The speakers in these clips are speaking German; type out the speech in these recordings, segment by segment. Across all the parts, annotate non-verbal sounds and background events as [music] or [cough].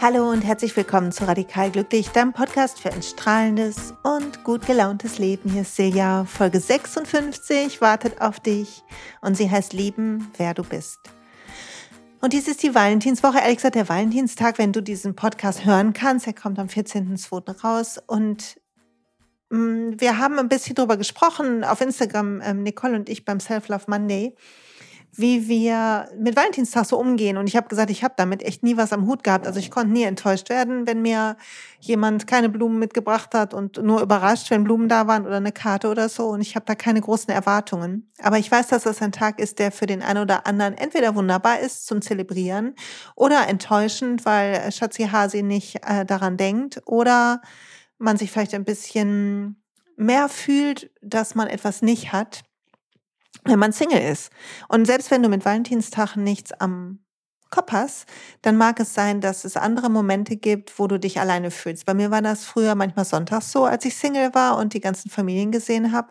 Hallo und herzlich willkommen zu Radikal Glücklich, deinem Podcast für ein strahlendes und gut gelauntes Leben. Hier ist Silja, Folge 56 wartet auf dich und sie heißt Lieben, wer du bist. Und dies ist die Valentinswoche, ehrlich gesagt der Valentinstag, wenn du diesen Podcast hören kannst. Er kommt am 14.02. raus und mm, wir haben ein bisschen darüber gesprochen auf Instagram, ähm, Nicole und ich beim Self-Love Monday wie wir mit Valentinstag so umgehen. Und ich habe gesagt, ich habe damit echt nie was am Hut gehabt. Also ich konnte nie enttäuscht werden, wenn mir jemand keine Blumen mitgebracht hat und nur überrascht, wenn Blumen da waren oder eine Karte oder so. Und ich habe da keine großen Erwartungen. Aber ich weiß, dass das ein Tag ist, der für den einen oder anderen entweder wunderbar ist zum Zelebrieren oder enttäuschend, weil Schatzi Hasi nicht äh, daran denkt oder man sich vielleicht ein bisschen mehr fühlt, dass man etwas nicht hat wenn man Single ist. Und selbst wenn du mit Valentinstag nichts am Kopf hast, dann mag es sein, dass es andere Momente gibt, wo du dich alleine fühlst. Bei mir war das früher manchmal sonntags so, als ich Single war und die ganzen Familien gesehen habe.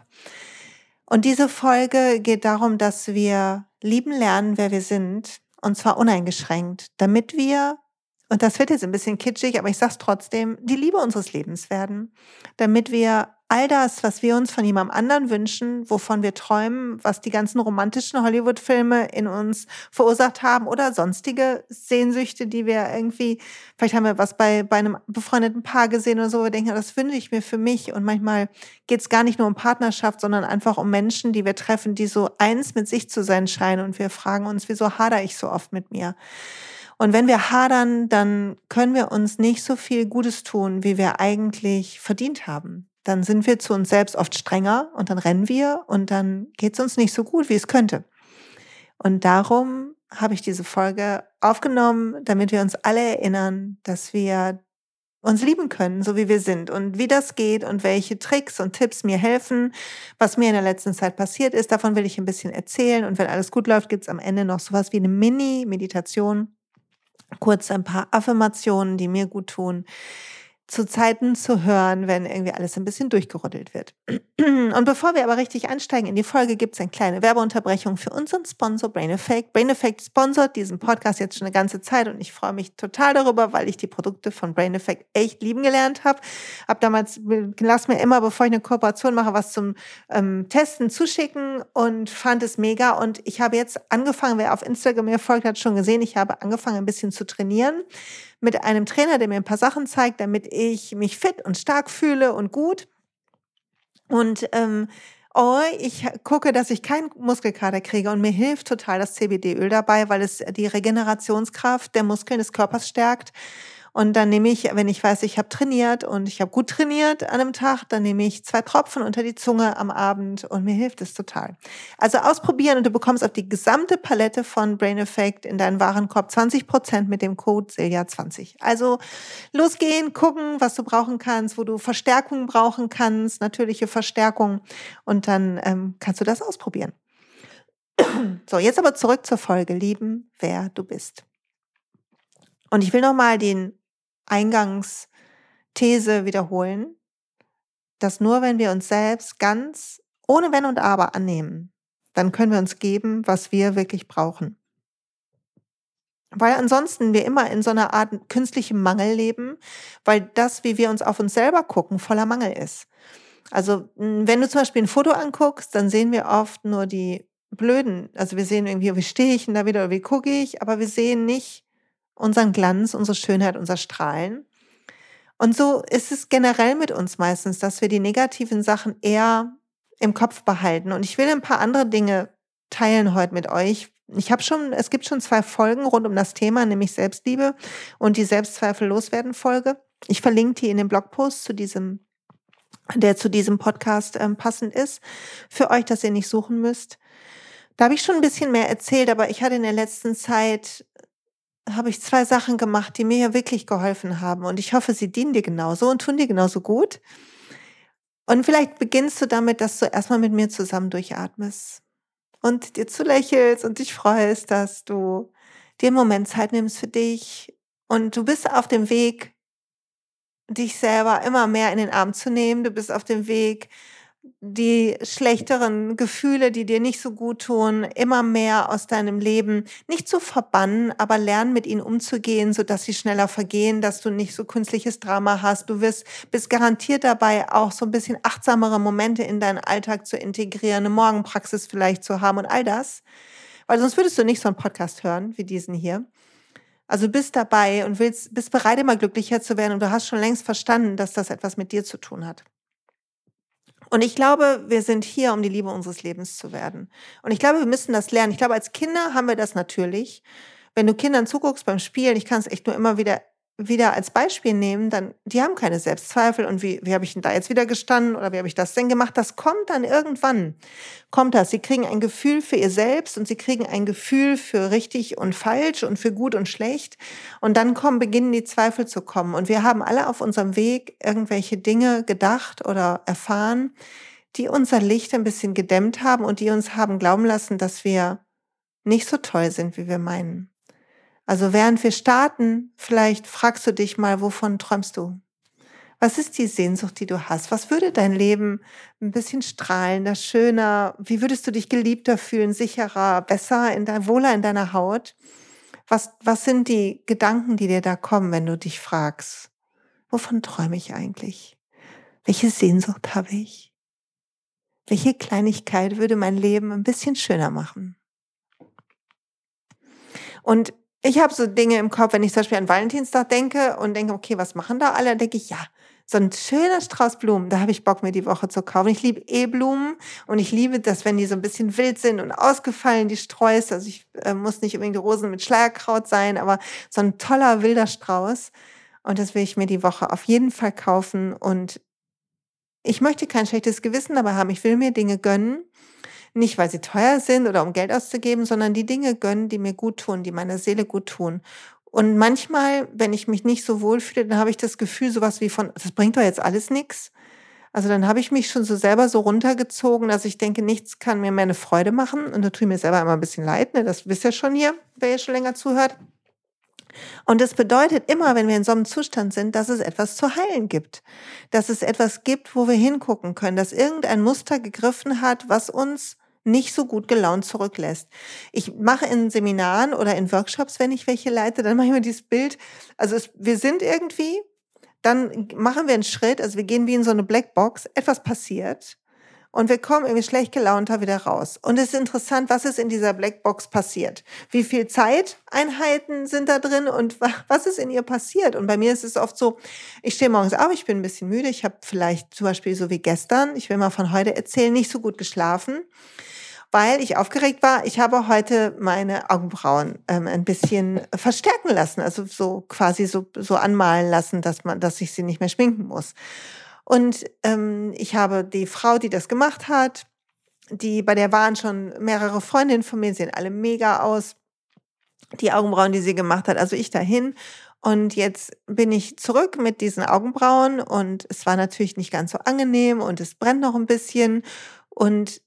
Und diese Folge geht darum, dass wir lieben lernen, wer wir sind, und zwar uneingeschränkt, damit wir, und das wird jetzt ein bisschen kitschig, aber ich sag's trotzdem, die Liebe unseres Lebens werden, damit wir all das, was wir uns von jemandem anderen wünschen, wovon wir träumen, was die ganzen romantischen Hollywood-Filme in uns verursacht haben oder sonstige Sehnsüchte, die wir irgendwie, vielleicht haben wir was bei, bei einem befreundeten Paar gesehen oder so, wir denken, das wünsche ich mir für mich. Und manchmal geht es gar nicht nur um Partnerschaft, sondern einfach um Menschen, die wir treffen, die so eins mit sich zu sein scheinen. Und wir fragen uns, wieso hader ich so oft mit mir? Und wenn wir hadern, dann können wir uns nicht so viel Gutes tun, wie wir eigentlich verdient haben dann sind wir zu uns selbst oft strenger und dann rennen wir und dann geht es uns nicht so gut, wie es könnte. Und darum habe ich diese Folge aufgenommen, damit wir uns alle erinnern, dass wir uns lieben können, so wie wir sind und wie das geht und welche Tricks und Tipps mir helfen, was mir in der letzten Zeit passiert ist. Davon will ich ein bisschen erzählen und wenn alles gut läuft, gibt es am Ende noch sowas wie eine Mini-Meditation, kurz ein paar Affirmationen, die mir gut tun, zu Zeiten zu hören, wenn irgendwie alles ein bisschen durchgerüttelt wird. [clears throat] Und bevor wir aber richtig einsteigen in die Folge, gibt es eine kleine Werbeunterbrechung für unseren Sponsor Brain Effect. Brain Effect sponsort diesen Podcast jetzt schon eine ganze Zeit und ich freue mich total darüber, weil ich die Produkte von Brain Effect echt lieben gelernt habe. Hab damals, lass mir immer, bevor ich eine Kooperation mache, was zum ähm, Testen zuschicken und fand es mega. Und ich habe jetzt angefangen, wer auf Instagram mir folgt, hat schon gesehen, ich habe angefangen, ein bisschen zu trainieren mit einem Trainer, der mir ein paar Sachen zeigt, damit ich mich fit und stark fühle und gut. Und ähm, oh, ich gucke, dass ich keinen Muskelkater kriege und mir hilft total das CBD-Öl dabei, weil es die Regenerationskraft der Muskeln des Körpers stärkt und dann nehme ich, wenn ich weiß, ich habe trainiert und ich habe gut trainiert an einem Tag, dann nehme ich zwei Tropfen unter die Zunge am Abend und mir hilft es total. Also ausprobieren und du bekommst auf die gesamte Palette von Brain Effect in deinen Warenkorb 20 Prozent mit dem Code Silja20. Also losgehen, gucken, was du brauchen kannst, wo du Verstärkung brauchen kannst, natürliche Verstärkung und dann ähm, kannst du das ausprobieren. [clears throat] So, jetzt aber zurück zur Folge, lieben, wer du bist. Und ich will nochmal den Eingangsthese wiederholen, dass nur wenn wir uns selbst ganz ohne Wenn und Aber annehmen, dann können wir uns geben, was wir wirklich brauchen. Weil ansonsten wir immer in so einer Art künstlichem Mangel leben, weil das, wie wir uns auf uns selber gucken, voller Mangel ist. Also wenn du zum Beispiel ein Foto anguckst, dann sehen wir oft nur die blöden, also wir sehen irgendwie, wie stehe ich denn da wieder oder wie gucke ich, aber wir sehen nicht unseren Glanz, unsere Schönheit, unser Strahlen. Und so ist es generell mit uns meistens, dass wir die negativen Sachen eher im Kopf behalten. Und ich will ein paar andere Dinge teilen heute mit euch. Ich habe schon, es gibt schon zwei Folgen rund um das Thema, nämlich Selbstliebe und die Selbstzweifel loswerden Folge. Ich verlinke die in dem Blogpost zu diesem, der zu diesem Podcast ähm, passend ist, für euch, dass ihr nicht suchen müsst. Da habe ich schon ein bisschen mehr erzählt, aber ich hatte in der letzten Zeit habe ich zwei Sachen gemacht, die mir ja wirklich geholfen haben. Und ich hoffe, sie dienen dir genauso und tun dir genauso gut. Und vielleicht beginnst du damit, dass du erstmal mit mir zusammen durchatmest und dir zu lächelst und dich freust, dass du dir einen Moment Zeit nimmst für dich. Und du bist auf dem Weg, dich selber immer mehr in den Arm zu nehmen. Du bist auf dem Weg, die schlechteren Gefühle, die dir nicht so gut tun, immer mehr aus deinem Leben nicht zu verbannen, aber lernen mit ihnen umzugehen, so dass sie schneller vergehen, dass du nicht so künstliches Drama hast. Du wirst, bist garantiert dabei, auch so ein bisschen achtsamere Momente in deinen Alltag zu integrieren, eine Morgenpraxis vielleicht zu haben und all das. Weil sonst würdest du nicht so einen Podcast hören wie diesen hier. Also bist dabei und willst, bist bereit, immer glücklicher zu werden und du hast schon längst verstanden, dass das etwas mit dir zu tun hat. Und ich glaube, wir sind hier, um die Liebe unseres Lebens zu werden. Und ich glaube, wir müssen das lernen. Ich glaube, als Kinder haben wir das natürlich. Wenn du Kindern zuguckst beim Spielen, ich kann es echt nur immer wieder wieder als Beispiel nehmen, dann, die haben keine Selbstzweifel und wie, wie habe ich denn da jetzt wieder gestanden oder wie habe ich das denn gemacht? Das kommt dann irgendwann, kommt das. Sie kriegen ein Gefühl für ihr Selbst und sie kriegen ein Gefühl für richtig und falsch und für gut und schlecht und dann kommen, beginnen die Zweifel zu kommen und wir haben alle auf unserem Weg irgendwelche Dinge gedacht oder erfahren, die unser Licht ein bisschen gedämmt haben und die uns haben glauben lassen, dass wir nicht so toll sind, wie wir meinen. Also während wir starten, vielleicht fragst du dich mal, wovon träumst du? Was ist die Sehnsucht, die du hast? Was würde dein Leben ein bisschen strahlender, schöner? Wie würdest du dich geliebter fühlen, sicherer, besser, in dein, wohler in deiner Haut? Was, was sind die Gedanken, die dir da kommen, wenn du dich fragst? Wovon träume ich eigentlich? Welche Sehnsucht habe ich? Welche Kleinigkeit würde mein Leben ein bisschen schöner machen? Und ich habe so Dinge im Kopf, wenn ich zum Beispiel an Valentinstag denke und denke, okay, was machen da alle? Dann denke ich, ja, so ein schöner Strauß Blumen, da habe ich Bock, mir die Woche zu kaufen. Ich liebe E-Blumen und ich liebe das, wenn die so ein bisschen wild sind und ausgefallen, die Sträuße. Also ich äh, muss nicht unbedingt Rosen mit Schleierkraut sein, aber so ein toller wilder Strauß. Und das will ich mir die Woche auf jeden Fall kaufen. Und ich möchte kein schlechtes Gewissen dabei haben. Ich will mir Dinge gönnen. Nicht, weil sie teuer sind oder um Geld auszugeben, sondern die Dinge gönnen, die mir gut tun, die meiner Seele gut tun. Und manchmal, wenn ich mich nicht so wohl fühle, dann habe ich das Gefühl, sowas wie von, das bringt doch jetzt alles nichts. Also dann habe ich mich schon so selber so runtergezogen, dass ich denke, nichts kann mir mehr eine Freude machen. Und da tue ich mir selber immer ein bisschen leid. Ne? Das wisst ihr schon hier, wer hier schon länger zuhört. Und das bedeutet immer, wenn wir in so einem Zustand sind, dass es etwas zu heilen gibt. Dass es etwas gibt, wo wir hingucken können, dass irgendein Muster gegriffen hat, was uns nicht so gut gelaunt zurücklässt. Ich mache in Seminaren oder in Workshops, wenn ich welche leite, dann mache ich mir dieses Bild. Also es, wir sind irgendwie, dann machen wir einen Schritt, also wir gehen wie in so eine Blackbox, etwas passiert und wir kommen irgendwie schlecht gelaunter wieder raus. Und es ist interessant, was ist in dieser Blackbox passiert. Wie viel Zeiteinheiten sind da drin und was ist in ihr passiert? Und bei mir ist es oft so, ich stehe morgens auf, ich bin ein bisschen müde, ich habe vielleicht zum Beispiel so wie gestern, ich will mal von heute erzählen, nicht so gut geschlafen weil ich aufgeregt war. Ich habe heute meine Augenbrauen ähm, ein bisschen verstärken lassen, also so quasi so, so anmalen lassen, dass man, dass ich sie nicht mehr schminken muss. Und ähm, ich habe die Frau, die das gemacht hat, die bei der waren schon mehrere Freundinnen von mir, sehen alle mega aus. Die Augenbrauen, die sie gemacht hat, also ich dahin. Und jetzt bin ich zurück mit diesen Augenbrauen und es war natürlich nicht ganz so angenehm und es brennt noch ein bisschen. Und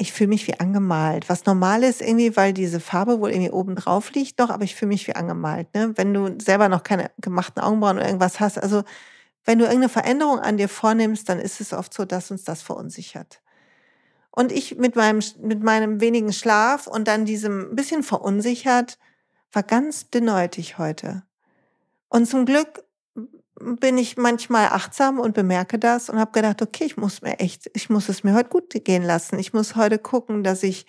ich fühle mich wie angemalt. Was normal ist irgendwie, weil diese Farbe wohl irgendwie oben drauf liegt noch, aber ich fühle mich wie angemalt. Ne? Wenn du selber noch keine gemachten Augenbrauen oder irgendwas hast, also wenn du irgendeine Veränderung an dir vornimmst, dann ist es oft so, dass uns das verunsichert. Und ich mit meinem, mit meinem wenigen Schlaf und dann diesem bisschen verunsichert, war ganz dünnhäutig heute. Und zum Glück bin ich manchmal achtsam und bemerke das und habe gedacht, okay, ich muss mir echt, ich muss es mir heute gut gehen lassen. Ich muss heute gucken, dass ich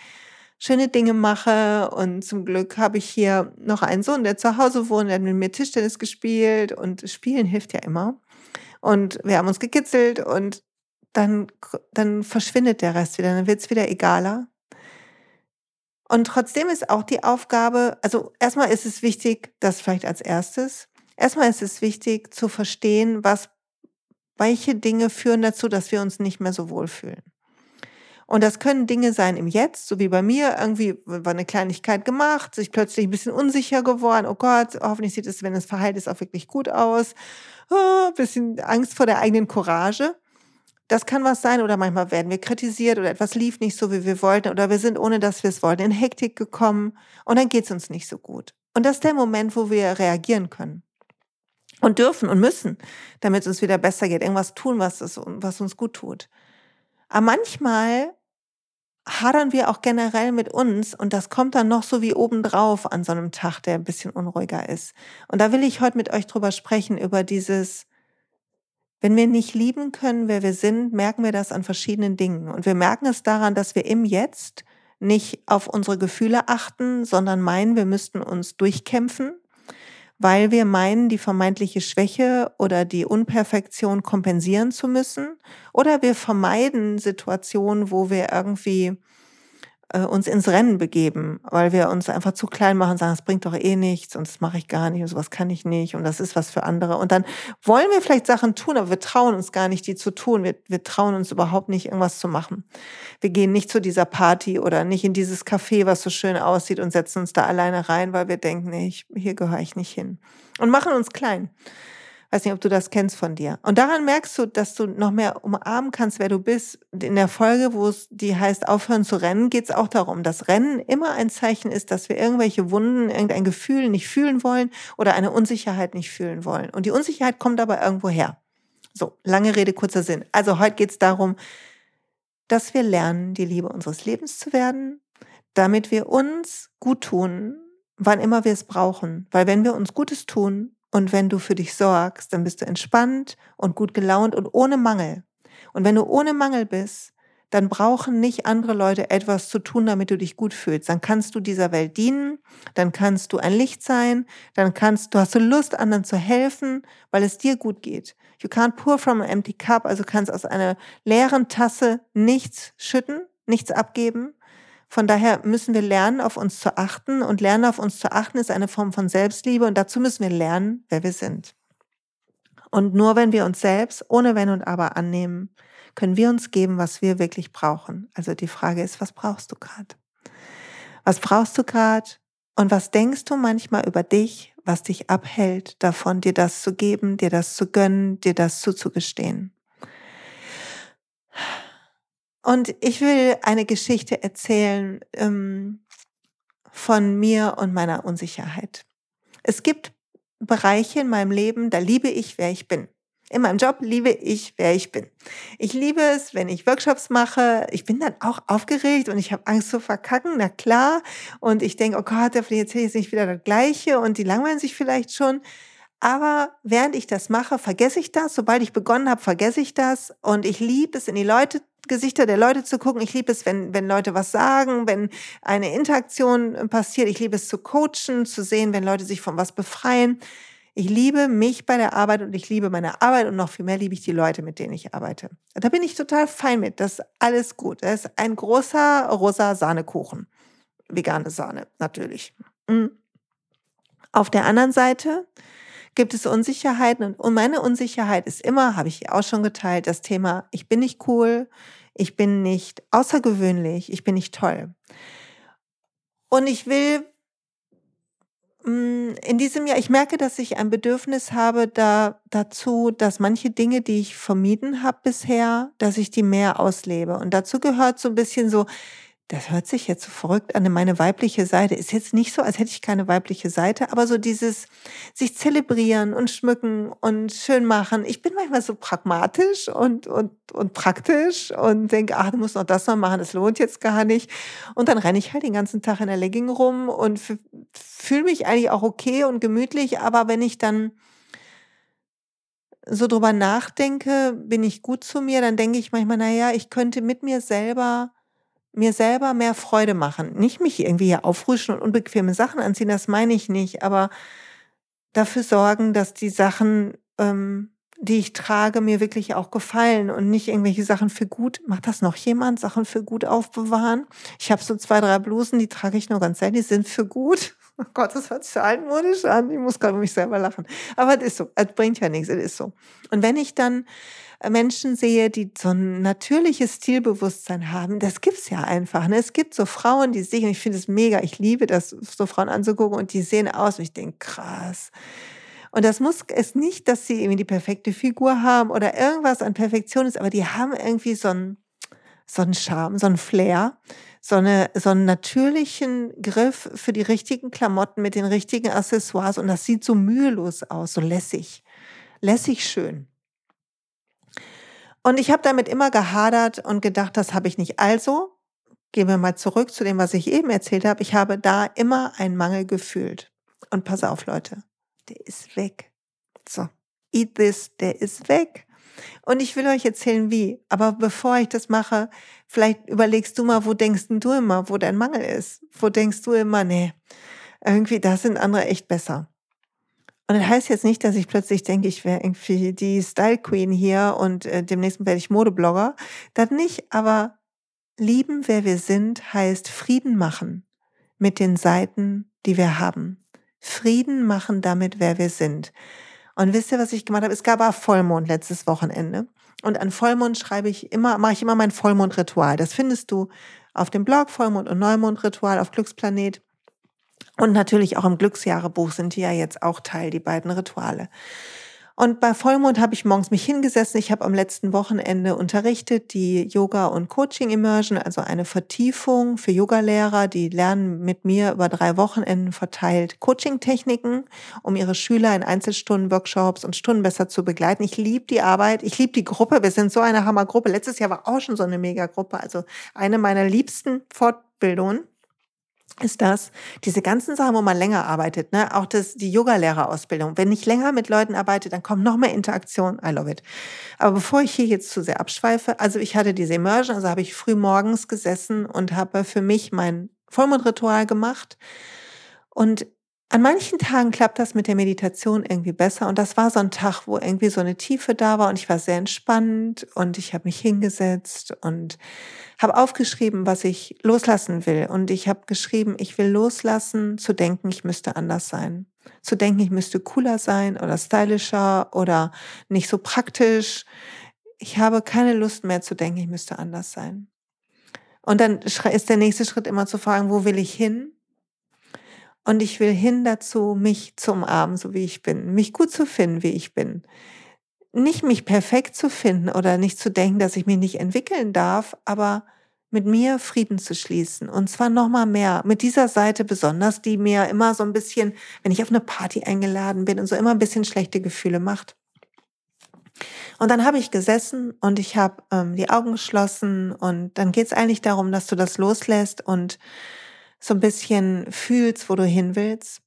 schöne Dinge mache und zum Glück habe ich hier noch einen Sohn, der zu Hause wohnt, der hat mit mir Tischtennis gespielt und Spielen hilft ja immer. Und wir haben uns gekitzelt und dann, dann verschwindet der Rest wieder, dann wird es wieder egaler. Und trotzdem ist auch die Aufgabe, also erstmal ist es wichtig, das vielleicht als erstes, Erstmal ist es wichtig zu verstehen, was, welche Dinge führen dazu, dass wir uns nicht mehr so wohlfühlen. Und das können Dinge sein im Jetzt, so wie bei mir, irgendwie war eine Kleinigkeit gemacht, sich plötzlich ein bisschen unsicher geworden, oh Gott, hoffentlich sieht es, wenn es verheilt ist, auch wirklich gut aus, oh, bisschen Angst vor der eigenen Courage. Das kann was sein oder manchmal werden wir kritisiert oder etwas lief nicht so, wie wir wollten oder wir sind, ohne dass wir es wollten, in Hektik gekommen und dann geht es uns nicht so gut. Und das ist der Moment, wo wir reagieren können und dürfen und müssen, damit es uns wieder besser geht, irgendwas tun, was, es, was uns gut tut. Aber manchmal hadern wir auch generell mit uns und das kommt dann noch so wie obendrauf an so einem Tag, der ein bisschen unruhiger ist. Und da will ich heute mit euch drüber sprechen, über dieses, wenn wir nicht lieben können, wer wir sind, merken wir das an verschiedenen Dingen. Und wir merken es daran, dass wir im Jetzt nicht auf unsere Gefühle achten, sondern meinen, wir müssten uns durchkämpfen, weil wir meinen, die vermeintliche Schwäche oder die Unperfektion kompensieren zu müssen. Oder wir vermeiden Situationen, wo wir irgendwie äh, uns ins Rennen begeben, weil wir uns einfach zu klein machen, sagen, es bringt doch eh nichts und das mache ich gar nicht und sowas kann ich nicht und das ist was für andere. Und dann wollen wir vielleicht Sachen tun, aber wir trauen uns gar nicht, die zu tun. Wir, wir trauen uns überhaupt nicht, irgendwas zu machen. Wir gehen nicht zu dieser Party oder nicht in dieses Café, was so schön aussieht und setzen uns da alleine rein, weil wir denken, nee, ich, hier gehöre ich nicht hin. Und machen uns klein. Weiß nicht, ob du das kennst von dir. Und daran merkst du, dass du noch mehr umarmen kannst, wer du bist. In der Folge, wo es die heißt, aufhören zu rennen, geht es auch darum, dass Rennen immer ein Zeichen ist, dass wir irgendwelche Wunden, irgendein Gefühl nicht fühlen wollen oder eine Unsicherheit nicht fühlen wollen. Und die Unsicherheit kommt aber irgendwo her. So, lange Rede, kurzer Sinn. Also heute geht es darum, dass wir lernen, die Liebe unseres Lebens zu werden, damit wir uns gut tun, wann immer wir es brauchen. Weil wenn wir uns Gutes tun, und wenn du für dich sorgst, dann bist du entspannt und gut gelaunt und ohne Mangel. Und wenn du ohne Mangel bist, dann brauchen nicht andere Leute etwas zu tun, damit du dich gut fühlst. Dann kannst du dieser Welt dienen, dann kannst du ein Licht sein, dann kannst du hast du Lust anderen zu helfen, weil es dir gut geht. You can't pour from an empty cup, also kannst aus einer leeren Tasse nichts schütten, nichts abgeben. Von daher müssen wir lernen, auf uns zu achten. Und lernen, auf uns zu achten, ist eine Form von Selbstliebe. Und dazu müssen wir lernen, wer wir sind. Und nur wenn wir uns selbst ohne Wenn und Aber annehmen, können wir uns geben, was wir wirklich brauchen. Also die Frage ist, was brauchst du gerade? Was brauchst du gerade? Und was denkst du manchmal über dich, was dich abhält davon, dir das zu geben, dir das zu gönnen, dir das zuzugestehen? Und ich will eine Geschichte erzählen ähm, von mir und meiner Unsicherheit. Es gibt Bereiche in meinem Leben, da liebe ich, wer ich bin. In meinem Job liebe ich, wer ich bin. Ich liebe es, wenn ich Workshops mache. Ich bin dann auch aufgeregt und ich habe Angst zu verkacken, na klar. Und ich denke, oh Gott, der erzählt jetzt nicht wieder das Gleiche und die langweilen sich vielleicht schon. Aber während ich das mache, vergesse ich das. Sobald ich begonnen habe, vergesse ich das. Und ich liebe es, in die Leute Gesichter der Leute zu gucken. Ich liebe es, wenn, wenn Leute was sagen, wenn eine Interaktion passiert. Ich liebe es zu coachen, zu sehen, wenn Leute sich von was befreien. Ich liebe mich bei der Arbeit und ich liebe meine Arbeit und noch viel mehr liebe ich die Leute, mit denen ich arbeite. Da bin ich total fein mit. Das ist alles gut. Das ist ein großer rosa Sahnekuchen. Vegane Sahne, natürlich. Mhm. Auf der anderen Seite gibt es Unsicherheiten und meine Unsicherheit ist immer, habe ich auch schon geteilt, das Thema, ich bin nicht cool, ich bin nicht außergewöhnlich, ich bin nicht toll. Und ich will mm, in diesem Jahr, ich merke, dass ich ein Bedürfnis habe da, dazu, dass manche Dinge, die ich vermieden habe bisher, dass ich die mehr auslebe. Und dazu gehört so ein bisschen so, das hört sich jetzt so verrückt an, meine weibliche Seite. Ist jetzt nicht so, als hätte ich keine weibliche Seite, aber so dieses sich zelebrieren und schmücken und schön machen. Ich bin manchmal so pragmatisch und, und, und praktisch und denke, ach, du musst noch das noch machen, das lohnt jetzt gar nicht. Und dann renne ich halt den ganzen Tag in der Legging rum und fühle mich eigentlich auch okay und gemütlich, aber wenn ich dann so drüber nachdenke, bin ich gut zu mir, dann denke ich manchmal, naja, ich könnte mit mir selber mir selber mehr Freude machen. Nicht mich irgendwie hier aufrüschen und unbequeme Sachen anziehen, das meine ich nicht, aber dafür sorgen, dass die Sachen, ähm, die ich trage, mir wirklich auch gefallen und nicht irgendwelche Sachen für gut. Macht das noch jemand? Sachen für gut aufbewahren? Ich habe so zwei, drei Blusen, die trage ich nur ganz selten, die sind für gut. [laughs] Oh Gott, das hört sich altmodisch an. Ich muss gerade mich selber lachen. Aber es ist so. Es bringt ja nichts. Es ist so. Und wenn ich dann Menschen sehe, die so ein natürliches Stilbewusstsein haben, das gibt's ja einfach. Ne? Es gibt so Frauen, die sehen, ich finde es mega, ich liebe das, so Frauen anzugucken und die sehen aus und ich denke, krass. Und das muss es nicht, dass sie irgendwie die perfekte Figur haben oder irgendwas an Perfektion ist, aber die haben irgendwie so einen, so einen Charme, so einen Flair, so, eine, so einen natürlichen Griff für die richtigen Klamotten mit den richtigen Accessoires und das sieht so mühelos aus, so lässig, lässig schön. Und ich habe damit immer gehadert und gedacht, das habe ich nicht. Also, gehen wir mal zurück zu dem, was ich eben erzählt habe. Ich habe da immer einen Mangel gefühlt. Und pass auf, Leute, der ist weg. So, eat this, der ist weg. Und ich will euch erzählen, wie. Aber bevor ich das mache, vielleicht überlegst du mal, wo denkst du immer, wo dein Mangel ist? Wo denkst du immer, nee, irgendwie, da sind andere echt besser. Und das heißt jetzt nicht, dass ich plötzlich denke, ich wäre irgendwie die Style Queen hier und äh, demnächst werde ich Modeblogger. Das nicht, aber lieben, wer wir sind, heißt Frieden machen mit den Seiten, die wir haben. Frieden machen damit, wer wir sind. Und wisst ihr, was ich gemacht habe? Es gab auch Vollmond letztes Wochenende. Und an Vollmond schreibe ich immer, mache ich immer mein Vollmondritual. Das findest du auf dem Blog Vollmond und Neumondritual auf Glücksplanet. Und natürlich auch im Glücksjahrebuch sind die ja jetzt auch Teil, die beiden Rituale. Und bei Vollmond habe ich morgens mich hingesessen. Ich habe am letzten Wochenende unterrichtet die Yoga- und Coaching-Immersion, also eine Vertiefung für Yogalehrer. Die lernen mit mir über drei Wochenenden verteilt Coaching-Techniken, um ihre Schüler in Einzelstunden, Workshops und Stunden besser zu begleiten. Ich liebe die Arbeit, ich liebe die Gruppe. Wir sind so eine Hammergruppe. Letztes Jahr war auch schon so eine Megagruppe, also eine meiner liebsten Fortbildungen ist das, diese ganzen Sachen, wo man länger arbeitet, ne, auch das, die Yogalehrerausbildung. Wenn ich länger mit Leuten arbeite, dann kommt noch mehr Interaktion. I love it. Aber bevor ich hier jetzt zu sehr abschweife, also ich hatte diese Immersion, also habe ich früh morgens gesessen und habe für mich mein Vollmondritual gemacht. Und an manchen Tagen klappt das mit der Meditation irgendwie besser. Und das war so ein Tag, wo irgendwie so eine Tiefe da war und ich war sehr entspannt und ich habe mich hingesetzt und habe aufgeschrieben, was ich loslassen will. Und ich habe geschrieben, ich will loslassen, zu denken, ich müsste anders sein. Zu denken, ich müsste cooler sein oder stylischer oder nicht so praktisch. Ich habe keine Lust mehr zu denken, ich müsste anders sein. Und dann ist der nächste Schritt immer zu fragen, wo will ich hin? Und ich will hin dazu, mich zu umarmen, so wie ich bin, mich gut zu finden, wie ich bin. Nicht mich perfekt zu finden oder nicht zu denken, dass ich mich nicht entwickeln darf, aber mit mir Frieden zu schließen. Und zwar nochmal mehr. Mit dieser Seite besonders, die mir immer so ein bisschen, wenn ich auf eine Party eingeladen bin und so immer ein bisschen schlechte Gefühle macht. Und dann habe ich gesessen und ich habe ähm, die Augen geschlossen und dann geht es eigentlich darum, dass du das loslässt und so ein bisschen fühlst, wo du hin willst.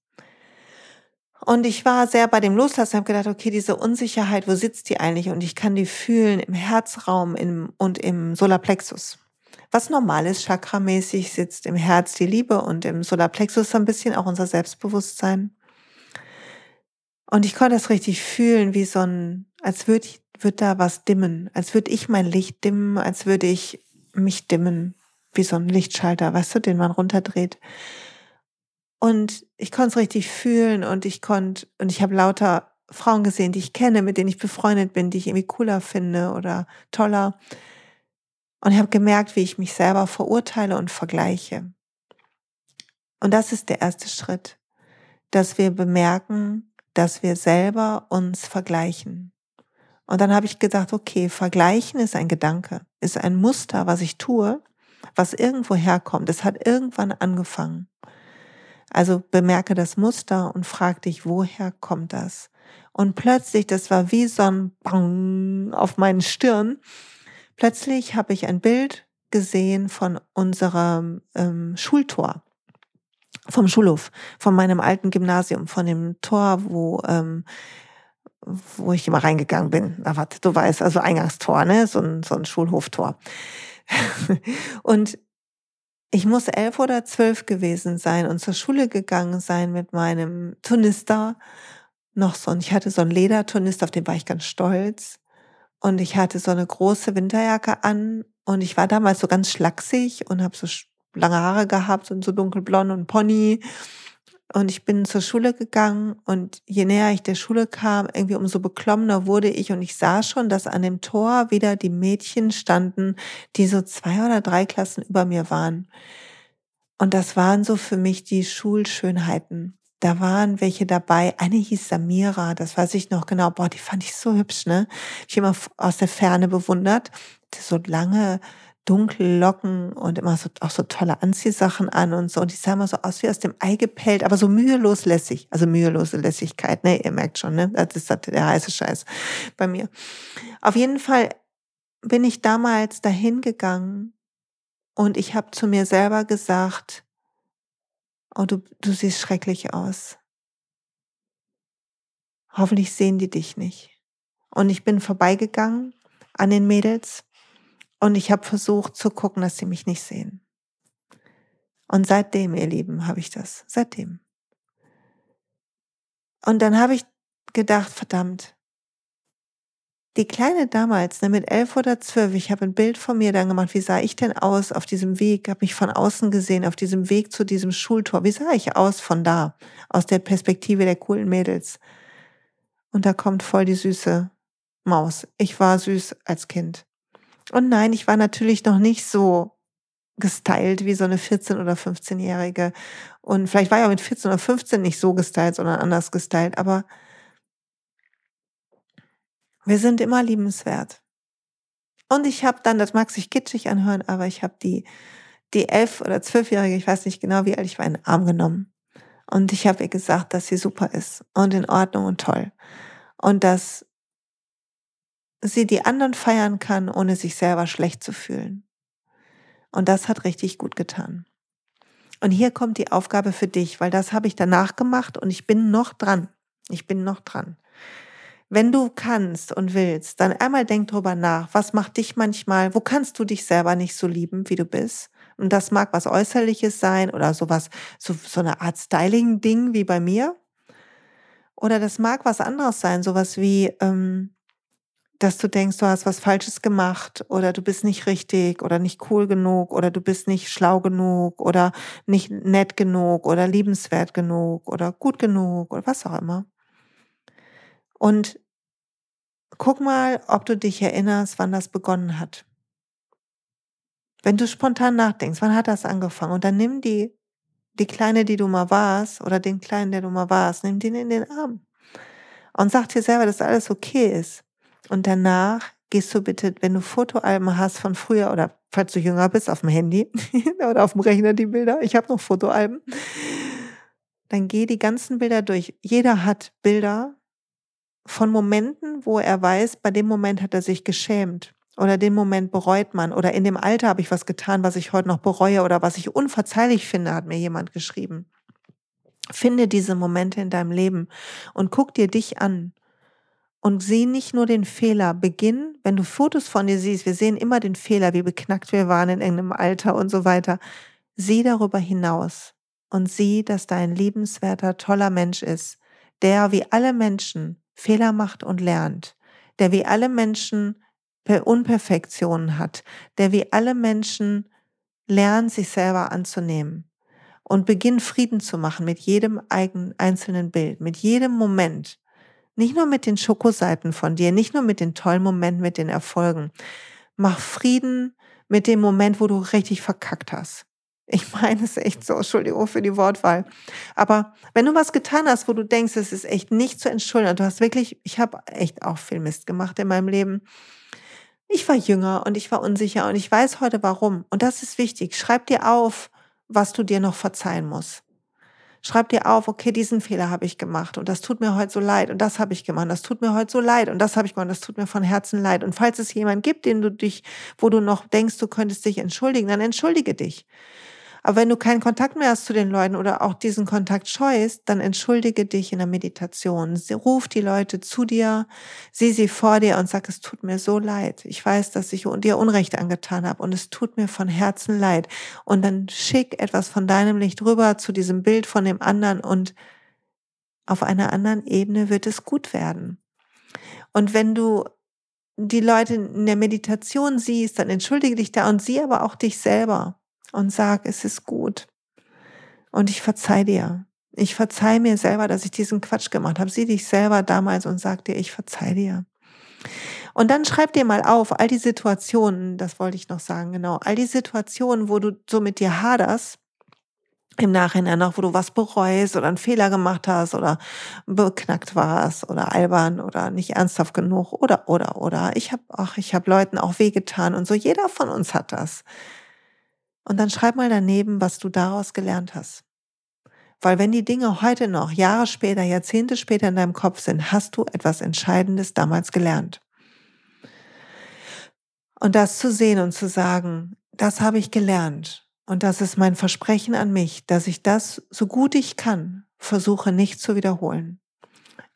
Und ich war sehr bei dem Loslassen, habe gedacht, okay, diese Unsicherheit, wo sitzt die eigentlich? Und ich kann die fühlen im Herzraum im, und im Solarplexus. Was normal ist, chakramäßig sitzt im Herz die Liebe und im Solarplexus so ein bisschen auch unser Selbstbewusstsein. Und ich konnte das richtig fühlen, wie so ein, als würde würd da was dimmen, als würde ich mein Licht dimmen, als würde ich mich dimmen wie so ein Lichtschalter, weißt du, den man runterdreht. Und ich konnte es richtig fühlen und ich konnte, und ich habe lauter Frauen gesehen, die ich kenne, mit denen ich befreundet bin, die ich irgendwie cooler finde oder toller. Und ich habe gemerkt, wie ich mich selber verurteile und vergleiche. Und das ist der erste Schritt, dass wir bemerken, dass wir selber uns vergleichen. Und dann habe ich gedacht, okay, vergleichen ist ein Gedanke, ist ein Muster, was ich tue, was irgendwo herkommt. Es hat irgendwann angefangen. Also bemerke das Muster und frag dich, woher kommt das? Und plötzlich, das war wie so ein Bang auf meinen Stirn. Plötzlich habe ich ein Bild gesehen von unserem ähm, Schultor, vom Schulhof, von meinem alten Gymnasium, von dem Tor, wo ähm, wo ich immer reingegangen bin. Na, warte, du weißt, also Eingangstor, ne, so ein, so ein Schulhoftor. [laughs] und ich muss elf oder zwölf gewesen sein und zur Schule gegangen sein mit meinem Turnister. Noch so, und ich hatte so einen Lederturnister, auf den war ich ganz stolz. Und ich hatte so eine große Winterjacke an und ich war damals so ganz schlaksig und habe so lange Haare gehabt und so dunkelblond und Pony und ich bin zur Schule gegangen und je näher ich der Schule kam, irgendwie umso beklommener wurde ich und ich sah schon, dass an dem Tor wieder die Mädchen standen, die so zwei oder drei Klassen über mir waren. Und das waren so für mich die Schulschönheiten. Da waren welche dabei. Eine hieß Samira, das weiß ich noch genau. Boah, die fand ich so hübsch, ne? Ich immer aus der Ferne bewundert. So lange dunkle Locken und immer so, auch so tolle Anziehsachen an und so. Und die sah immer so aus wie aus dem Ei gepellt, aber so mühelos lässig. Also mühelose Lässigkeit, ne? Ihr merkt schon, ne? Das ist der heiße Scheiß bei mir. Auf jeden Fall bin ich damals dahin gegangen und ich habe zu mir selber gesagt, oh, du, du siehst schrecklich aus. Hoffentlich sehen die dich nicht. Und ich bin vorbeigegangen an den Mädels und ich habe versucht zu gucken, dass sie mich nicht sehen. Und seitdem, ihr Lieben, habe ich das. Seitdem. Und dann habe ich gedacht, verdammt, die Kleine damals, ne, mit elf oder zwölf, ich habe ein Bild von mir dann gemacht, wie sah ich denn aus auf diesem Weg, habe mich von außen gesehen, auf diesem Weg zu diesem Schultor, wie sah ich aus von da, aus der Perspektive der coolen Mädels. Und da kommt voll die süße Maus. Ich war süß als Kind. Und nein, ich war natürlich noch nicht so gestylt wie so eine 14- oder 15-Jährige. Und vielleicht war ich auch mit 14 oder 15 nicht so gestylt, sondern anders gestylt. Aber wir sind immer liebenswert. Und ich habe dann, das mag sich kitschig anhören, aber ich habe die, die elf- oder zwölfjährige, ich weiß nicht genau, wie alt ich war, in den Arm genommen. Und ich habe ihr gesagt, dass sie super ist und in Ordnung und toll. Und dass sie die anderen feiern kann, ohne sich selber schlecht zu fühlen. Und das hat richtig gut getan. Und hier kommt die Aufgabe für dich, weil das habe ich danach gemacht und ich bin noch dran. Ich bin noch dran. Wenn du kannst und willst, dann einmal denk drüber nach, was macht dich manchmal, wo kannst du dich selber nicht so lieben, wie du bist? Und das mag was Äußerliches sein oder sowas, so, so eine Art Styling-Ding wie bei mir. Oder das mag was anderes sein, sowas wie, ähm, dass du denkst, du hast was Falsches gemacht oder du bist nicht richtig oder nicht cool genug oder du bist nicht schlau genug oder nicht nett genug oder liebenswert genug oder gut genug oder was auch immer. Und guck mal, ob du dich erinnerst, wann das begonnen hat. Wenn du spontan nachdenkst, wann hat das angefangen? Und dann nimm die, die Kleine, die du mal warst, oder den Kleinen, der du mal warst, nimm den in den Arm. Und sag dir selber, dass alles okay ist. Und danach gehst du bitte, wenn du Fotoalben hast von früher oder falls du jünger bist, auf dem Handy [laughs] oder auf dem Rechner die Bilder, ich habe noch Fotoalben, dann geh die ganzen Bilder durch. Jeder hat Bilder von Momenten, wo er weiß, bei dem Moment hat er sich geschämt oder den Moment bereut man oder in dem Alter habe ich was getan, was ich heute noch bereue oder was ich unverzeihlich finde, hat mir jemand geschrieben. Finde diese Momente in deinem Leben und guck dir dich an und sieh nicht nur den Fehler. Beginn, wenn du Fotos von dir siehst, wir sehen immer den Fehler, wie beknackt wir waren in irgendeinem Alter und so weiter. Sieh darüber hinaus und sieh, dass dein liebenswerter, toller Mensch ist, der wie alle Menschen Fehler macht und lernt, der wie alle Menschen Unperfektionen hat, der wie alle Menschen lernt, sich selber anzunehmen und beginnt Frieden zu machen mit jedem eigenen einzelnen Bild, mit jedem Moment, nicht nur mit den Schokoseiten von dir, nicht nur mit den tollen Momenten, mit den Erfolgen. Mach Frieden mit dem Moment, wo du richtig verkackt hast. Ich meine es echt so, Entschuldigung für die Wortwahl. Aber wenn du was getan hast, wo du denkst, es ist echt nicht zu entschuldigen, du hast wirklich, ich habe echt auch viel Mist gemacht in meinem Leben. Ich war jünger und ich war unsicher und ich weiß heute warum. Und das ist wichtig. Schreib dir auf, was du dir noch verzeihen musst. Schreib dir auf, okay, diesen Fehler habe ich gemacht und das tut mir heute so leid und das habe ich gemacht, das tut mir heute so leid und das habe ich gemacht, das tut mir von Herzen leid. Und falls es jemand gibt, den du dich, wo du noch denkst, du könntest dich entschuldigen, dann entschuldige dich. Aber wenn du keinen Kontakt mehr hast zu den Leuten oder auch diesen Kontakt scheust, dann entschuldige dich in der Meditation. Ruf die Leute zu dir, sieh sie vor dir und sag, es tut mir so leid. Ich weiß, dass ich dir Unrecht angetan habe und es tut mir von Herzen leid. Und dann schick etwas von deinem Licht rüber zu diesem Bild von dem anderen und auf einer anderen Ebene wird es gut werden. Und wenn du die Leute in der Meditation siehst, dann entschuldige dich da und sieh aber auch dich selber und sag, es ist gut. Und ich verzeih dir. Ich verzeih mir selber, dass ich diesen Quatsch gemacht habe. Sieh dich selber damals und sag dir, ich verzeih dir. Und dann schreib dir mal auf, all die Situationen, das wollte ich noch sagen, genau, all die Situationen, wo du so mit dir haderst, im Nachhinein noch, wo du was bereust oder einen Fehler gemacht hast oder beknackt warst oder albern oder nicht ernsthaft genug oder oder oder ich habe ach ich habe Leuten auch wehgetan und so jeder von uns hat das. Und dann schreib mal daneben, was du daraus gelernt hast. Weil wenn die Dinge heute noch, Jahre später, Jahrzehnte später in deinem Kopf sind, hast du etwas Entscheidendes damals gelernt. Und das zu sehen und zu sagen, das habe ich gelernt. Und das ist mein Versprechen an mich, dass ich das, so gut ich kann, versuche nicht zu wiederholen.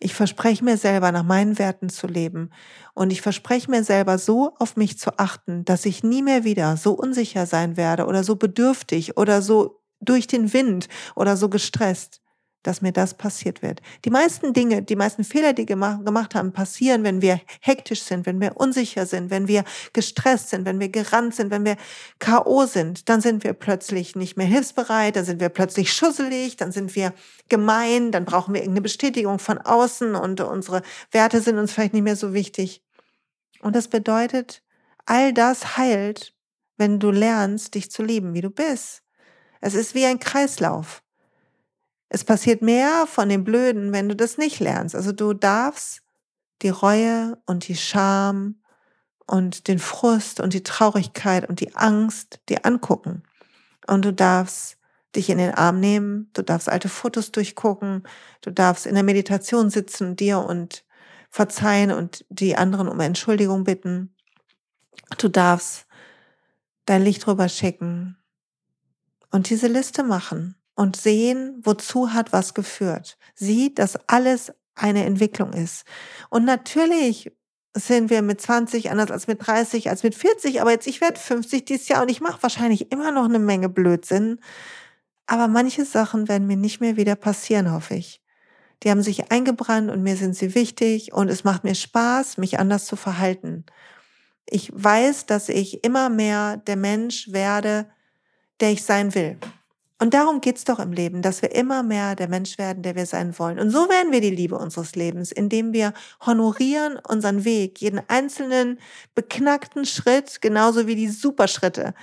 Ich verspreche mir selber, nach meinen Werten zu leben. Und ich verspreche mir selber, so auf mich zu achten, dass ich nie mehr wieder so unsicher sein werde oder so bedürftig oder so durch den Wind oder so gestresst, dass mir das passiert wird. Die meisten Dinge, die meisten Fehler, die wir gemacht haben, passieren, wenn wir hektisch sind, wenn wir unsicher sind, wenn wir gestresst sind, wenn wir gerannt sind, wenn wir K.O. sind. Dann sind wir plötzlich nicht mehr hilfsbereit, dann sind wir plötzlich schusselig, dann sind wir gemein, dann brauchen wir irgendeine Bestätigung von außen und unsere Werte sind uns vielleicht nicht mehr so wichtig. Und das bedeutet, all das heilt, wenn du lernst, dich zu lieben, wie du bist. Es ist wie ein Kreislauf. Es passiert mehr von dem Blöden, wenn du das nicht lernst. Also du darfst die Reue und die Scham und den Frust und die Traurigkeit und die Angst dir angucken. Und du darfst dich in den Arm nehmen, du darfst alte Fotos durchgucken, du darfst in der Meditation sitzen, dir und verzeihen und die anderen um Entschuldigung bitten. Du darfst dein Licht drüber schicken und diese Liste machen und sehen, wozu hat was geführt. Sieht, dass alles eine Entwicklung ist. Und natürlich sind wir mit 20 anders als mit 30, als mit 40, aber jetzt ich werde 50 dieses Jahr und ich mache wahrscheinlich immer noch eine Menge Blödsinn. Aber manche Sachen werden mir nicht mehr wieder passieren, hoffe ich. Die haben sich eingebrannt und mir sind sie wichtig und es macht mir Spaß, mich anders zu verhalten. Ich weiß, dass ich immer mehr der Mensch werde, der ich sein will. Und darum geht's doch im Leben, dass wir immer mehr der Mensch werden, der wir sein wollen. Und so werden wir die Liebe unseres Lebens, indem wir honorieren unseren Weg, jeden einzelnen beknackten Schritt, genauso wie die Superschritte.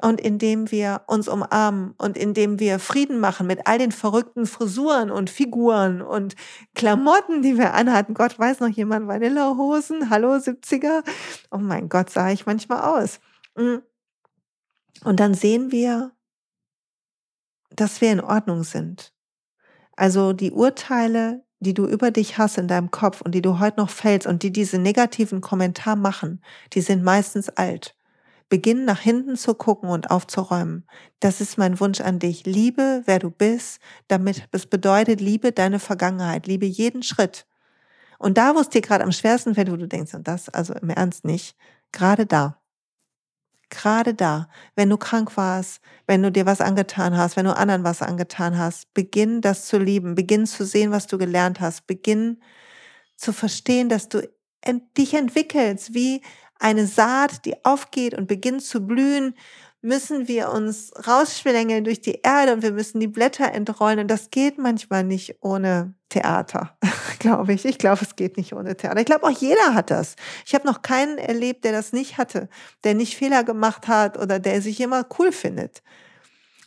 Und indem wir uns umarmen und indem wir Frieden machen mit all den verrückten Frisuren und Figuren und Klamotten, die wir anhatten. Gott weiß noch jemand Vanillehosen. Hallo 70er. Oh mein Gott, sah ich manchmal aus. Mm. Und dann sehen wir, dass wir in Ordnung sind. Also die Urteile, die du über dich hast in deinem Kopf und die du heute noch fällst und die diese negativen Kommentar machen, die sind meistens alt. Beginn nach hinten zu gucken und aufzuräumen. Das ist mein Wunsch an dich. Liebe, wer du bist, damit es bedeutet, liebe deine Vergangenheit, liebe jeden Schritt. Und da, wo es dir gerade am schwersten fällt, wo du denkst, und das also im Ernst nicht, gerade da gerade da, wenn du krank warst, wenn du dir was angetan hast, wenn du anderen was angetan hast, beginn das zu lieben, beginn zu sehen, was du gelernt hast, beginn zu verstehen, dass du dich entwickelst wie eine Saat, die aufgeht und beginnt zu blühen müssen wir uns rausschwängeln durch die Erde und wir müssen die Blätter entrollen. Und das geht manchmal nicht ohne Theater, [laughs] glaube ich. Ich glaube, es geht nicht ohne Theater. Ich glaube, auch jeder hat das. Ich habe noch keinen erlebt, der das nicht hatte, der nicht Fehler gemacht hat oder der sich immer cool findet.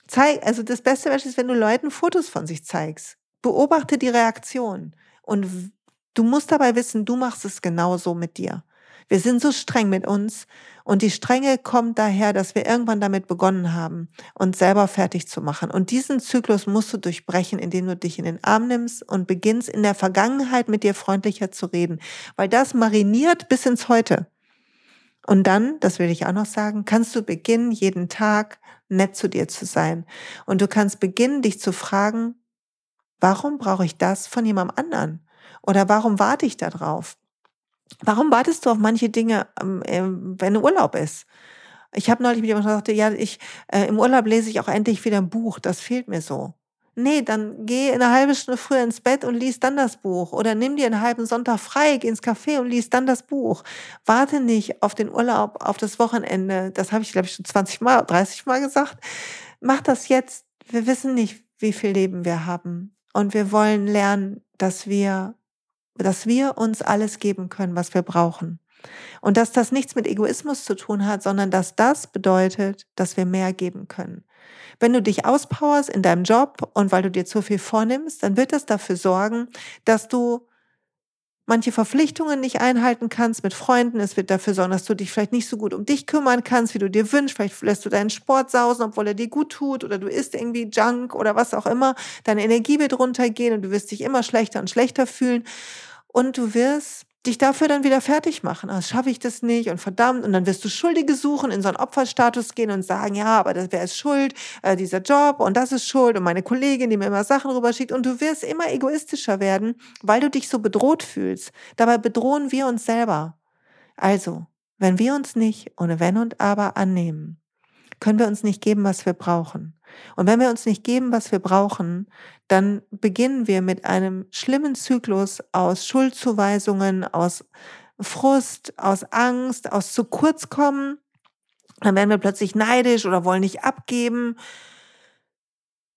Zeig, also das beste ist, wenn du Leuten Fotos von sich zeigst. Beobachte die Reaktion. Und du musst dabei wissen, du machst es genauso mit dir. Wir sind so streng mit uns und die Strenge kommt daher, dass wir irgendwann damit begonnen haben, uns selber fertig zu machen. Und diesen Zyklus musst du durchbrechen, indem du dich in den Arm nimmst und beginnst in der Vergangenheit mit dir freundlicher zu reden, weil das mariniert bis ins Heute. Und dann, das will ich auch noch sagen, kannst du beginnen, jeden Tag nett zu dir zu sein. Und du kannst beginnen, dich zu fragen, warum brauche ich das von jemandem anderen? Oder warum warte ich da drauf? Warum wartest du auf manche Dinge, ähm, ähm, wenn Urlaub ist? Ich habe neulich mit jemandem gesagt, ja, ich äh, im Urlaub lese ich auch endlich wieder ein Buch, das fehlt mir so. Nee, dann geh eine halbe Stunde früher ins Bett und lies dann das Buch. Oder nimm dir einen halben Sonntag frei, geh ins Café und lies dann das Buch. Warte nicht auf den Urlaub, auf das Wochenende. Das habe ich, glaube ich, schon 20 Mal, 30 Mal gesagt. Mach das jetzt. Wir wissen nicht, wie viel Leben wir haben. Und wir wollen lernen, dass wir dass wir uns alles geben können, was wir brauchen. Und dass das nichts mit Egoismus zu tun hat, sondern dass das bedeutet, dass wir mehr geben können. Wenn du dich auspowerst in deinem Job und weil du dir zu viel vornimmst, dann wird das dafür sorgen, dass du manche Verpflichtungen nicht einhalten kannst mit Freunden. Es wird dafür sorgen, dass du dich vielleicht nicht so gut um dich kümmern kannst, wie du dir wünschst. Vielleicht lässt du deinen Sport sausen, obwohl er dir gut tut oder du isst irgendwie Junk oder was auch immer. Deine Energie wird runtergehen und du wirst dich immer schlechter und schlechter fühlen. Und du wirst dich dafür dann wieder fertig machen. Ah, schaffe ich das nicht und verdammt. Und dann wirst du Schuldige suchen, in so einen Opferstatus gehen und sagen, ja, aber das wäre es schuld, äh, dieser Job und das ist schuld und meine Kollegin, die mir immer Sachen rüberschickt. Und du wirst immer egoistischer werden, weil du dich so bedroht fühlst. Dabei bedrohen wir uns selber. Also, wenn wir uns nicht ohne Wenn und Aber annehmen, können wir uns nicht geben, was wir brauchen. Und wenn wir uns nicht geben, was wir brauchen, dann beginnen wir mit einem schlimmen Zyklus aus Schuldzuweisungen, aus Frust, aus Angst, aus zu kurz kommen. Dann werden wir plötzlich neidisch oder wollen nicht abgeben.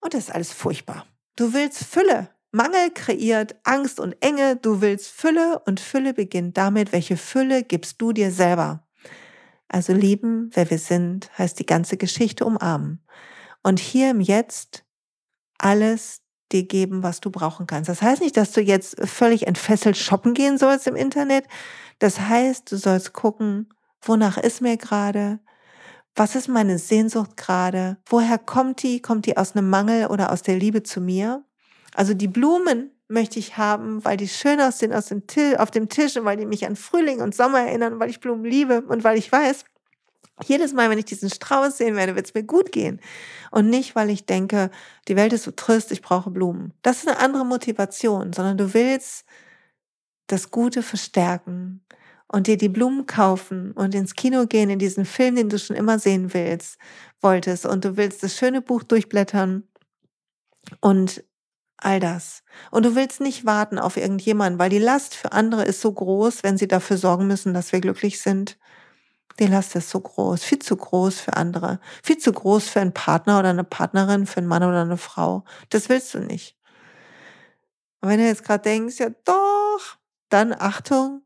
Und das ist alles furchtbar. Du willst Fülle. Mangel kreiert Angst und Enge. Du willst Fülle und Fülle beginnt damit, welche Fülle gibst du dir selber. Also lieben, wer wir sind, heißt die ganze Geschichte umarmen und hier im Jetzt alles dir geben, was du brauchen kannst. Das heißt nicht, dass du jetzt völlig entfesselt shoppen gehen sollst im Internet. Das heißt, du sollst gucken, wonach ist mir gerade? Was ist meine Sehnsucht gerade? Woher kommt die? Kommt die aus einem Mangel oder aus der Liebe zu mir? Also die Blumen möchte ich haben, weil die schön aussehen auf dem Tisch und weil die mich an Frühling und Sommer erinnern, weil ich Blumen liebe und weil ich weiß, jedes Mal, wenn ich diesen Strauß sehen werde, wird es mir gut gehen. Und nicht, weil ich denke, die Welt ist so trist, ich brauche Blumen. Das ist eine andere Motivation, sondern du willst das Gute verstärken und dir die Blumen kaufen und ins Kino gehen, in diesen Film, den du schon immer sehen willst, wolltest. Und du willst das schöne Buch durchblättern und all das. Und du willst nicht warten auf irgendjemanden, weil die Last für andere ist so groß, wenn sie dafür sorgen müssen, dass wir glücklich sind. Die Last ist so groß, viel zu groß für andere, viel zu groß für einen Partner oder eine Partnerin, für einen Mann oder eine Frau. Das willst du nicht. Und wenn du jetzt gerade denkst, ja doch, dann Achtung,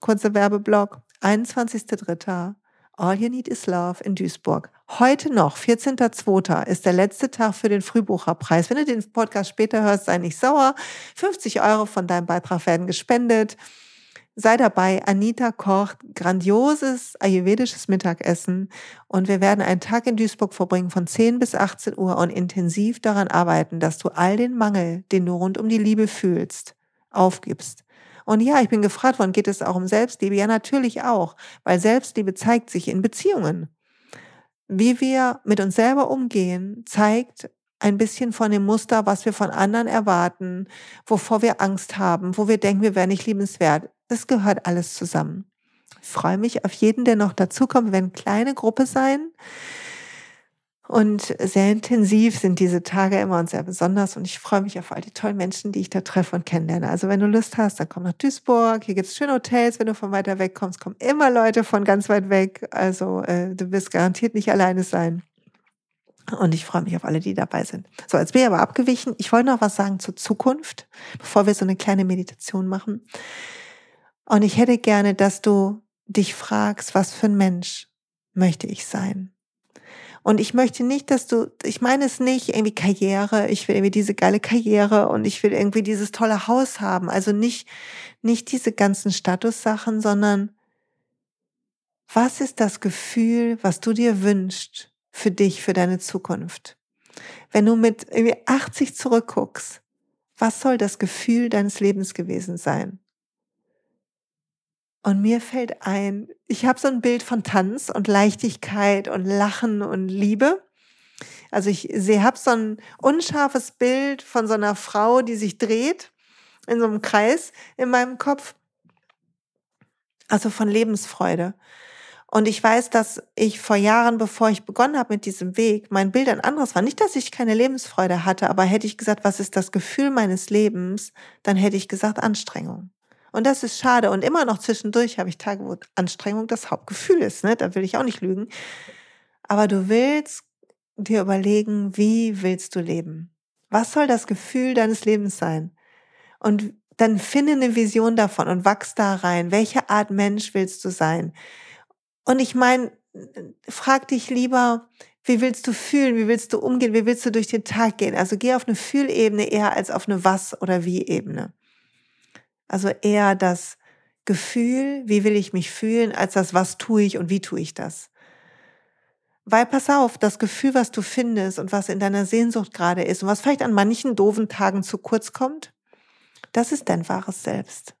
kurzer Werbeblock, 21.03. All You Need Is Love in Duisburg. Heute noch, 14.02. ist der letzte Tag für den Frühbucherpreis. Wenn du den Podcast später hörst, sei nicht sauer. 50 Euro von deinem Beitrag werden gespendet. Sei dabei, Anita kocht grandioses ayurvedisches Mittagessen und wir werden einen Tag in Duisburg verbringen von 10 bis 18 Uhr und intensiv daran arbeiten, dass du all den Mangel, den du rund um die Liebe fühlst, aufgibst. Und ja, ich bin gefragt worden, geht es auch um Selbstliebe? Ja, natürlich auch, weil Selbstliebe zeigt sich in Beziehungen. Wie wir mit uns selber umgehen, zeigt ein bisschen von dem Muster, was wir von anderen erwarten, wovor wir Angst haben, wo wir denken, wir wären nicht liebenswert. Das gehört alles zusammen. Ich freue mich auf jeden, der noch dazukommt. Wir werden eine kleine Gruppe sein. Und sehr intensiv sind diese Tage immer und sehr besonders. Und ich freue mich auf all die tollen Menschen, die ich da treffe und kennenlerne. Also wenn du Lust hast, dann komm nach Duisburg. Hier gibt es schöne Hotels. Wenn du von weiter weg kommst, kommen immer Leute von ganz weit weg. Also äh, du wirst garantiert nicht alleine sein. Und ich freue mich auf alle, die dabei sind. So, jetzt bin ich aber abgewichen. Ich wollte noch was sagen zur Zukunft, bevor wir so eine kleine Meditation machen. Und ich hätte gerne, dass du dich fragst, was für ein Mensch möchte ich sein? Und ich möchte nicht, dass du, ich meine es nicht irgendwie Karriere, ich will irgendwie diese geile Karriere und ich will irgendwie dieses tolle Haus haben. Also nicht, nicht diese ganzen Statussachen, sondern was ist das Gefühl, was du dir wünschst für dich, für deine Zukunft? Wenn du mit irgendwie 80 zurückguckst, was soll das Gefühl deines Lebens gewesen sein? Und mir fällt ein, ich habe so ein Bild von Tanz und Leichtigkeit und Lachen und Liebe. Also ich sehe, habe so ein unscharfes Bild von so einer Frau, die sich dreht in so einem Kreis in meinem Kopf. Also von Lebensfreude. Und ich weiß, dass ich vor Jahren, bevor ich begonnen habe mit diesem Weg, mein Bild ein anderes war. Nicht, dass ich keine Lebensfreude hatte, aber hätte ich gesagt, was ist das Gefühl meines Lebens, dann hätte ich gesagt Anstrengung. Und das ist schade. Und immer noch zwischendurch habe ich Tage, wo Anstrengung das Hauptgefühl ist. Ne? Da will ich auch nicht lügen. Aber du willst dir überlegen, wie willst du leben? Was soll das Gefühl deines Lebens sein? Und dann finde eine Vision davon und wachs da rein. Welche Art Mensch willst du sein? Und ich meine, frag dich lieber, wie willst du fühlen? Wie willst du umgehen? Wie willst du durch den Tag gehen? Also geh auf eine Fühlebene eher als auf eine Was- oder Wie-Ebene. Also eher das Gefühl, wie will ich mich fühlen, als das, was tue ich und wie tue ich das. Weil pass auf, das Gefühl, was du findest und was in deiner Sehnsucht gerade ist und was vielleicht an manchen doofen Tagen zu kurz kommt, das ist dein wahres Selbst.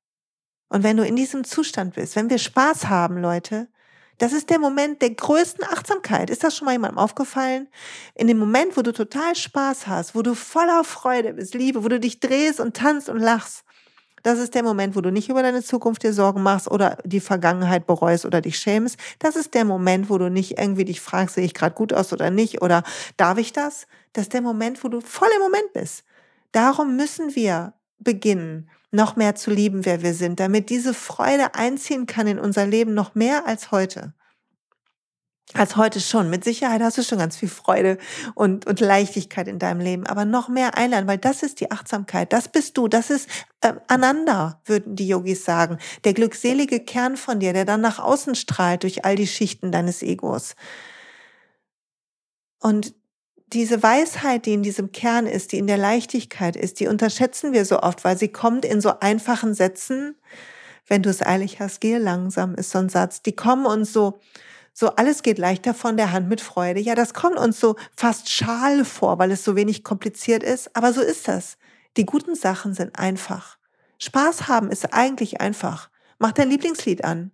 Und wenn du in diesem Zustand bist, wenn wir Spaß haben, Leute, das ist der Moment der größten Achtsamkeit. Ist das schon mal jemandem aufgefallen? In dem Moment, wo du total Spaß hast, wo du voller Freude bist, Liebe, wo du dich drehst und tanzt und lachst, das ist der Moment, wo du nicht über deine Zukunft dir Sorgen machst oder die Vergangenheit bereust oder dich schämst. Das ist der Moment, wo du nicht irgendwie dich fragst, sehe ich gerade gut aus oder nicht oder darf ich das? Das ist der Moment, wo du voll im Moment bist. Darum müssen wir beginnen, noch mehr zu lieben, wer wir sind, damit diese Freude einziehen kann in unser Leben noch mehr als heute. Als heute schon. Mit Sicherheit hast du schon ganz viel Freude und, und Leichtigkeit in deinem Leben, aber noch mehr einladen, weil das ist die Achtsamkeit. Das bist du. Das ist äh, Ananda, würden die Yogis sagen. Der glückselige Kern von dir, der dann nach außen strahlt durch all die Schichten deines Egos. Und diese Weisheit, die in diesem Kern ist, die in der Leichtigkeit ist, die unterschätzen wir so oft, weil sie kommt in so einfachen Sätzen. Wenn du es eilig hast, gehe langsam, ist so ein Satz. Die kommen uns so, so alles geht leichter von der Hand mit Freude. Ja, das kommt uns so fast schal vor, weil es so wenig kompliziert ist. Aber so ist das. Die guten Sachen sind einfach. Spaß haben ist eigentlich einfach. Mach dein Lieblingslied an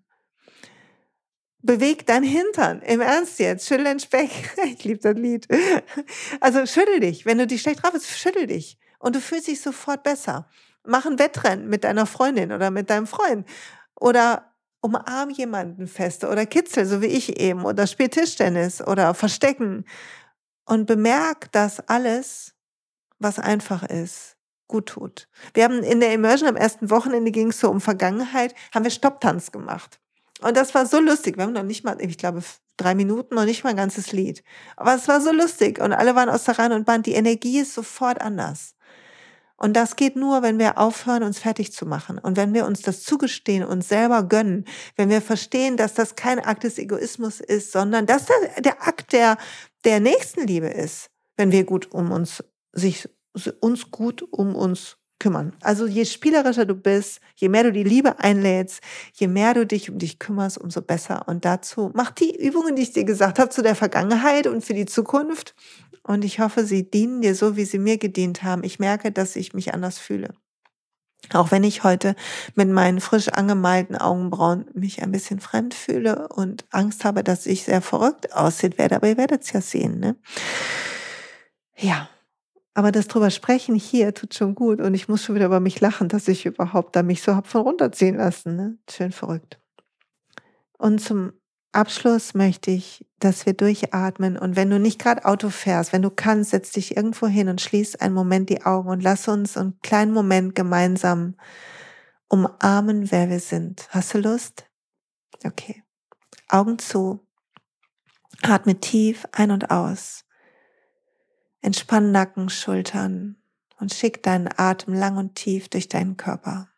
beweg dein Hintern. Im Ernst jetzt. Schüttel den Speck. [laughs] Ich liebe das Lied. Also schüttel dich. Wenn du dich schlecht drauf bist, schüttel dich. Und du fühlst dich sofort besser. Mach ein Wettrennen mit deiner Freundin oder mit deinem Freund. Oder umarm jemanden feste oder kitzel, so wie ich eben. Oder spiel Tischtennis oder verstecken. Und bemerk, dass alles, was einfach ist, gut tut. Wir haben in der Immersion am ersten Wochenende ging es so um Vergangenheit, haben wir Stopptanz gemacht. Und das war so lustig. Wir haben noch nicht mal, ich glaube, drei Minuten, noch nicht mal ein ganzes Lied. Aber es war so lustig und alle waren aus der Reihe und Band. Die Energie ist sofort anders. Und das geht nur, wenn wir aufhören, uns fertig zu machen. Und wenn wir uns das zugestehen, uns selber gönnen, wenn wir verstehen, dass das kein Akt des Egoismus ist, sondern dass der, der Akt der, der Nächstenliebe ist, wenn wir gut um uns, sich, uns gut um uns kümmern. Also je spielerischer du bist, je mehr du die Liebe einlädst, je mehr du dich um dich kümmerst, umso besser. Und dazu mach die Übungen, die ich dir gesagt habe, zu der Vergangenheit und für die Zukunft. Und ich hoffe, sie dienen dir so, wie sie mir gedient haben. Ich merke, dass ich mich anders fühle. Auch wenn ich heute mit meinen frisch angemalten Augenbrauen mich ein bisschen fremd fühle und Angst habe, dass ich sehr verrückt aussehen werde, aber ihr werdet es ja sehen. Ne? Ja, aber das drüber sprechen hier tut schon gut und ich muss schon wieder über mich lachen, dass ich überhaupt da mich so hab von runterziehen lassen. Ne? Schön verrückt. Und zum Abschluss möchte ich, dass wir durchatmen und wenn du nicht gerade Auto fährst, wenn du kannst, setz dich irgendwo hin und schließ einen Moment die Augen und lass uns einen kleinen Moment gemeinsam umarmen, wer wir sind. Hast du Lust? Okay. Augen zu. Atme tief ein und aus. Entspann Nacken, Schultern und schick deinen Atem lang und tief durch deinen Körper.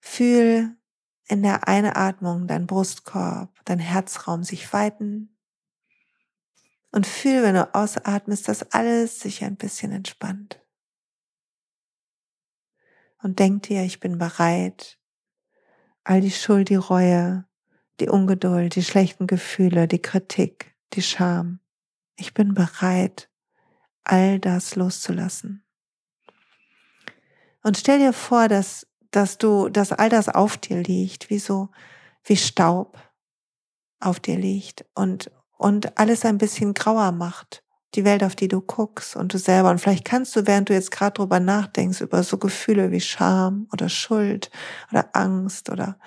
Fühl in der Einatmung dein Brustkorb, dein Herzraum sich weiten und fühl, wenn du ausatmest, dass alles sich ein bisschen entspannt. Und denk dir, ich bin bereit, all die Schuld, die Reue, die Ungeduld, die schlechten Gefühle, die Kritik, die Scham, ich bin bereit, all das loszulassen. Und stell dir vor, dass, dass du, dass all das auf dir liegt, wie so, wie Staub auf dir liegt und, und alles ein bisschen grauer macht. Die Welt, auf die du guckst und du selber. Und vielleicht kannst du, während du jetzt gerade drüber nachdenkst, über so Gefühle wie Scham oder Schuld oder Angst oder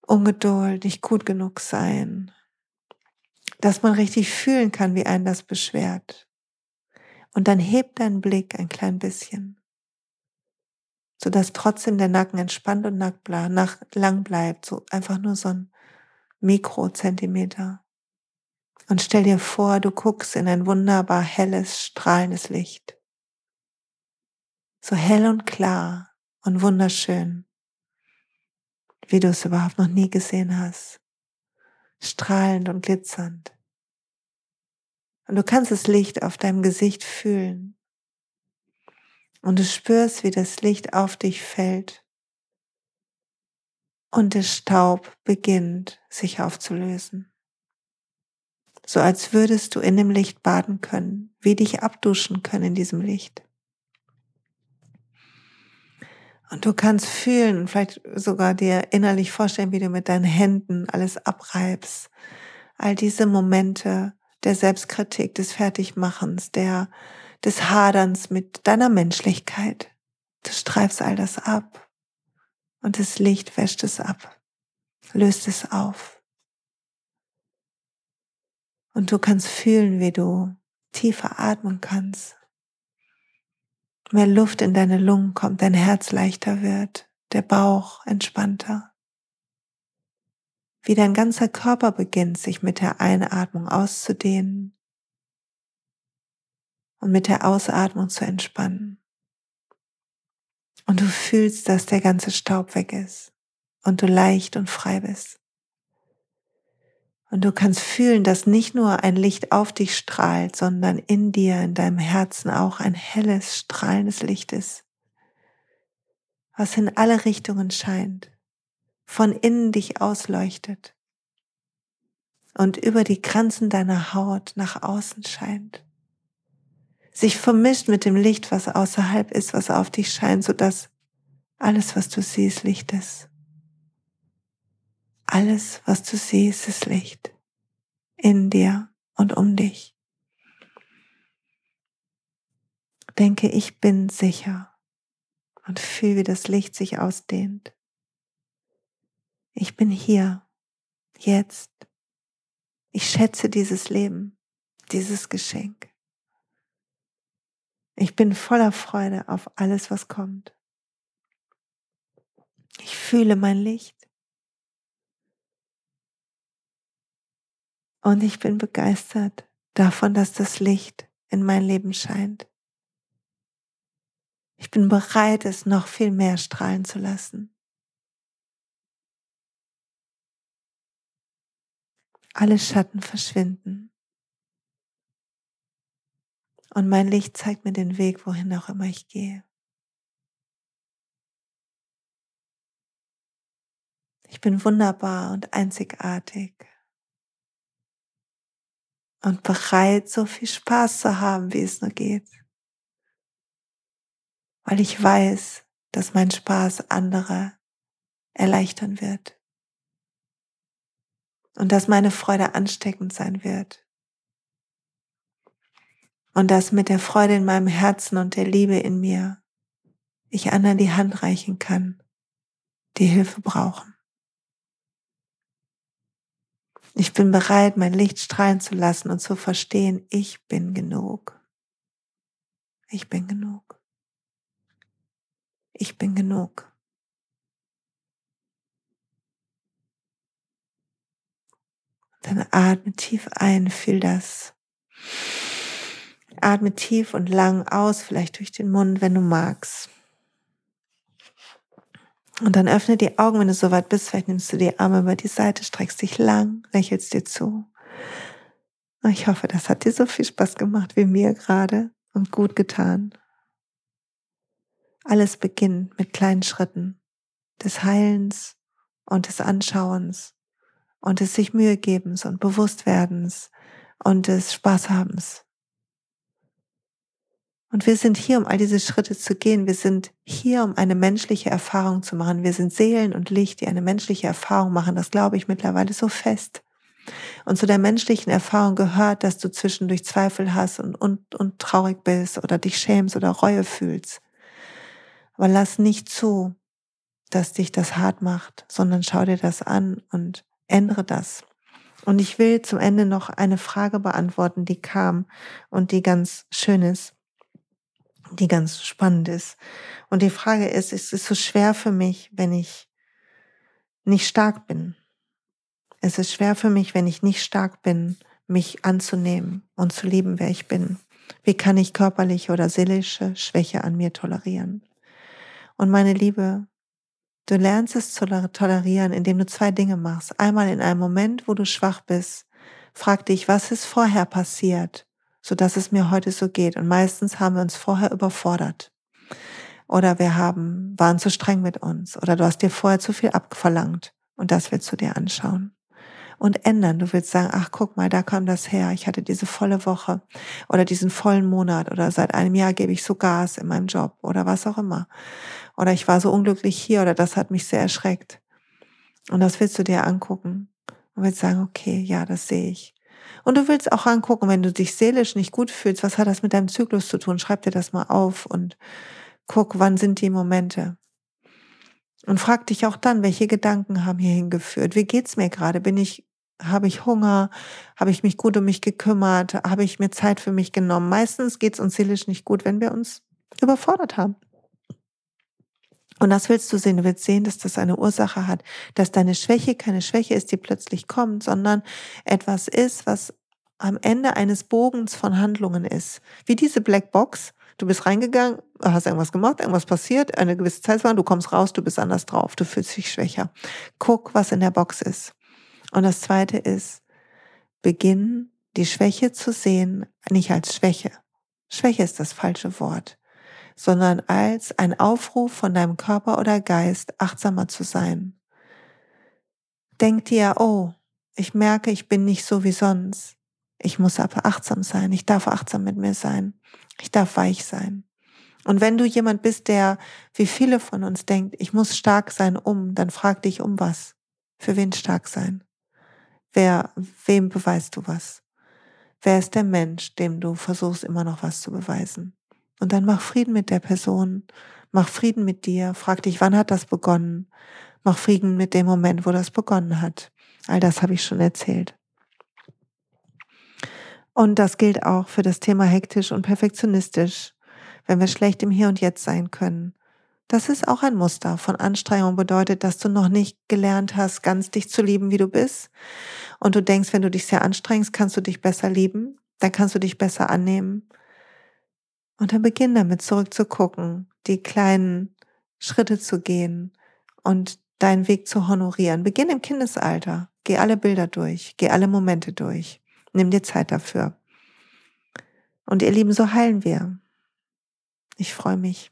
Ungeduld, nicht gut genug sein, dass man richtig fühlen kann, wie einen das beschwert. Und dann hebt dein Blick ein klein bisschen, sodass trotzdem der Nacken entspannt und lang bleibt, so einfach nur so ein Mikrozentimeter. Und stell dir vor, du guckst in ein wunderbar helles, strahlendes Licht. So hell und klar und wunderschön, wie du es überhaupt noch nie gesehen hast strahlend und glitzernd. Und du kannst das Licht auf deinem Gesicht fühlen. Und du spürst, wie das Licht auf dich fällt. Und der Staub beginnt sich aufzulösen. So als würdest du in dem Licht baden können, wie dich abduschen können in diesem Licht. Und du kannst fühlen vielleicht sogar dir innerlich vorstellen, wie du mit deinen Händen alles abreibst. All diese Momente der Selbstkritik, des Fertigmachens, der, des Haderns mit deiner Menschlichkeit. Du streifst all das ab. Und das Licht wäscht es ab, löst es auf. Und du kannst fühlen, wie du tiefer atmen kannst mehr Luft in deine Lungen kommt, dein Herz leichter wird, der Bauch entspannter. Wie dein ganzer Körper beginnt, sich mit der Einatmung auszudehnen und mit der Ausatmung zu entspannen. Und du fühlst, dass der ganze Staub weg ist und du leicht und frei bist. Und du kannst fühlen, dass nicht nur ein Licht auf dich strahlt, sondern in dir, in deinem Herzen auch ein helles, strahlendes Licht ist, was in alle Richtungen scheint, von innen dich ausleuchtet und über die Grenzen deiner Haut nach außen scheint, sich vermischt mit dem Licht, was außerhalb ist, was auf dich scheint, sodass alles, was du siehst, Licht ist. Alles, was du siehst, ist Licht in dir und um dich. Denke, ich bin sicher und fühle, wie das Licht sich ausdehnt. Ich bin hier, jetzt. Ich schätze dieses Leben, dieses Geschenk. Ich bin voller Freude auf alles, was kommt. Ich fühle mein Licht. Und ich bin begeistert davon, dass das Licht in mein Leben scheint. Ich bin bereit, es noch viel mehr strahlen zu lassen. Alle Schatten verschwinden. Und mein Licht zeigt mir den Weg, wohin auch immer ich gehe. Ich bin wunderbar und einzigartig und bereit, so viel Spaß zu haben, wie es nur geht. Weil ich weiß, dass mein Spaß andere erleichtern wird. Und dass meine Freude ansteckend sein wird. Und dass mit der Freude in meinem Herzen und der Liebe in mir ich anderen die Hand reichen kann, die Hilfe brauchen. Ich bin bereit, mein Licht strahlen zu lassen und zu verstehen, ich bin genug. Ich bin genug. Ich bin genug. Dann atme tief ein, fühl das. Atme tief und lang aus, vielleicht durch den Mund, wenn du magst. Und dann öffne die Augen, wenn du soweit bist. Vielleicht nimmst du die Arme über die Seite, streckst dich lang, lächelst dir zu. Ich hoffe, das hat dir so viel Spaß gemacht wie mir gerade und gut getan. Alles beginnt mit kleinen Schritten des Heilens und des Anschauens und des sich Mühe gebens und Bewusstwerdens und des Spaßhabens. Und wir sind hier, um all diese Schritte zu gehen. Wir sind hier, um eine menschliche Erfahrung zu machen. Wir sind Seelen und Licht, die eine menschliche Erfahrung machen. Das glaube ich mittlerweile so fest. Und zu der menschlichen Erfahrung gehört, dass du zwischendurch Zweifel hast und, und, und traurig bist oder dich schämst oder Reue fühlst. Aber lass nicht zu, dass dich das hart macht, sondern schau dir das an und ändere das. Und ich will zum Ende noch eine Frage beantworten, die kam und die ganz schön ist die ganz spannend ist. Und die Frage ist, ist es so schwer für mich, wenn ich nicht stark bin? Es ist schwer für mich, wenn ich nicht stark bin, mich anzunehmen und zu lieben, wer ich bin. Wie kann ich körperliche oder seelische Schwäche an mir tolerieren? Und meine Liebe, du lernst es zu tolerieren, indem du zwei Dinge machst. Einmal in einem Moment, wo du schwach bist, frag dich, was ist vorher passiert, so dass es mir heute so geht. Und meistens haben wir uns vorher überfordert. Oder wir haben, waren zu streng mit uns. Oder du hast dir vorher zu viel abverlangt. Und das willst du dir anschauen. und ändern. Du willst sagen, ach guck mal, da kam das her. Ich hatte diese volle Woche oder diesen vollen Monat oder seit einem Jahr gebe ich so Gas in meinem Job oder was auch immer. Oder ich war so unglücklich hier oder das hat mich sehr erschreckt. Und das willst du dir angucken und willst sagen, okay, ja, das sehe ich. Und du willst auch angucken, wenn du dich seelisch nicht gut fühlst, was hat das mit deinem Zyklus zu tun? Schreib dir das mal auf und guck, wann sind die Momente. Und frag dich auch dann, welche Gedanken haben hier hingeführt? Wie geht's mir gerade? Bin ich, habe ich Hunger? Habe ich mich gut um mich gekümmert? Habe ich mir Zeit für mich genommen? Meistens geht's uns seelisch nicht gut, wenn wir uns überfordert haben. Und das willst du sehen. Du willst sehen, dass das eine Ursache hat, dass deine Schwäche keine Schwäche ist, die plötzlich kommt, sondern etwas ist, was am Ende eines Bogens von Handlungen ist. Wie diese Blackbox. Du bist reingegangen, hast irgendwas gemacht, irgendwas passiert, eine gewisse Zeit war, du kommst raus, du bist anders drauf, du fühlst dich schwächer. Guck, was in der Box ist. Und das zweite ist, beginn die Schwäche zu sehen, nicht als Schwäche. Schwäche ist das falsche Wort sondern als ein Aufruf von deinem Körper oder Geist, achtsamer zu sein. Denk dir, oh, ich merke, ich bin nicht so wie sonst. Ich muss aber achtsam sein. Ich darf achtsam mit mir sein. Ich darf weich sein. Und wenn du jemand bist, der, wie viele von uns denkt, ich muss stark sein, um, dann frag dich um was. Für wen stark sein? Wer, wem beweist du was? Wer ist der Mensch, dem du versuchst immer noch was zu beweisen? Und dann mach Frieden mit der Person, mach Frieden mit dir, frag dich, wann hat das begonnen? Mach Frieden mit dem Moment, wo das begonnen hat. All das habe ich schon erzählt. Und das gilt auch für das Thema hektisch und perfektionistisch, wenn wir schlecht im Hier und Jetzt sein können. Das ist auch ein Muster von Anstrengung bedeutet, dass du noch nicht gelernt hast, ganz dich zu lieben, wie du bist. Und du denkst, wenn du dich sehr anstrengst, kannst du dich besser lieben, dann kannst du dich besser annehmen. Und dann beginn damit zurückzugucken, die kleinen Schritte zu gehen und deinen Weg zu honorieren. Beginn im Kindesalter. Geh alle Bilder durch, geh alle Momente durch. Nimm dir Zeit dafür. Und ihr Lieben, so heilen wir. Ich freue mich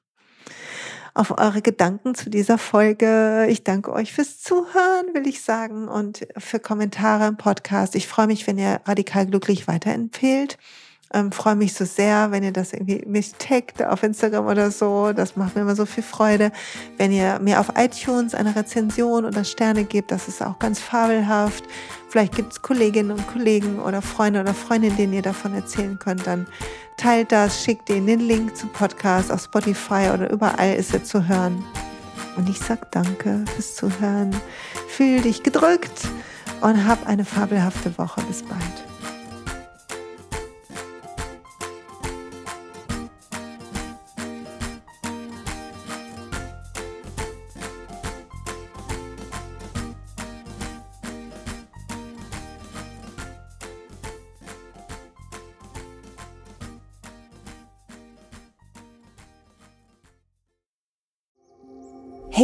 auf eure Gedanken zu dieser Folge. Ich danke euch fürs Zuhören, will ich sagen, und für Kommentare im Podcast. Ich freue mich, wenn ihr radikal glücklich weiterempfehlt. Ähm, freue mich so sehr, wenn ihr das irgendwie mich taggt auf Instagram oder so. Das macht mir immer so viel Freude. Wenn ihr mir auf iTunes eine Rezension oder Sterne gebt, das ist auch ganz fabelhaft. Vielleicht gibt es Kolleginnen und Kollegen oder Freunde oder Freundinnen, denen ihr davon erzählen könnt. Dann teilt das, schickt ihnen den Link zum Podcast auf Spotify oder überall ist er zu hören. Und ich sag danke fürs Zuhören. Fühl dich gedrückt und hab eine fabelhafte Woche. Bis bald.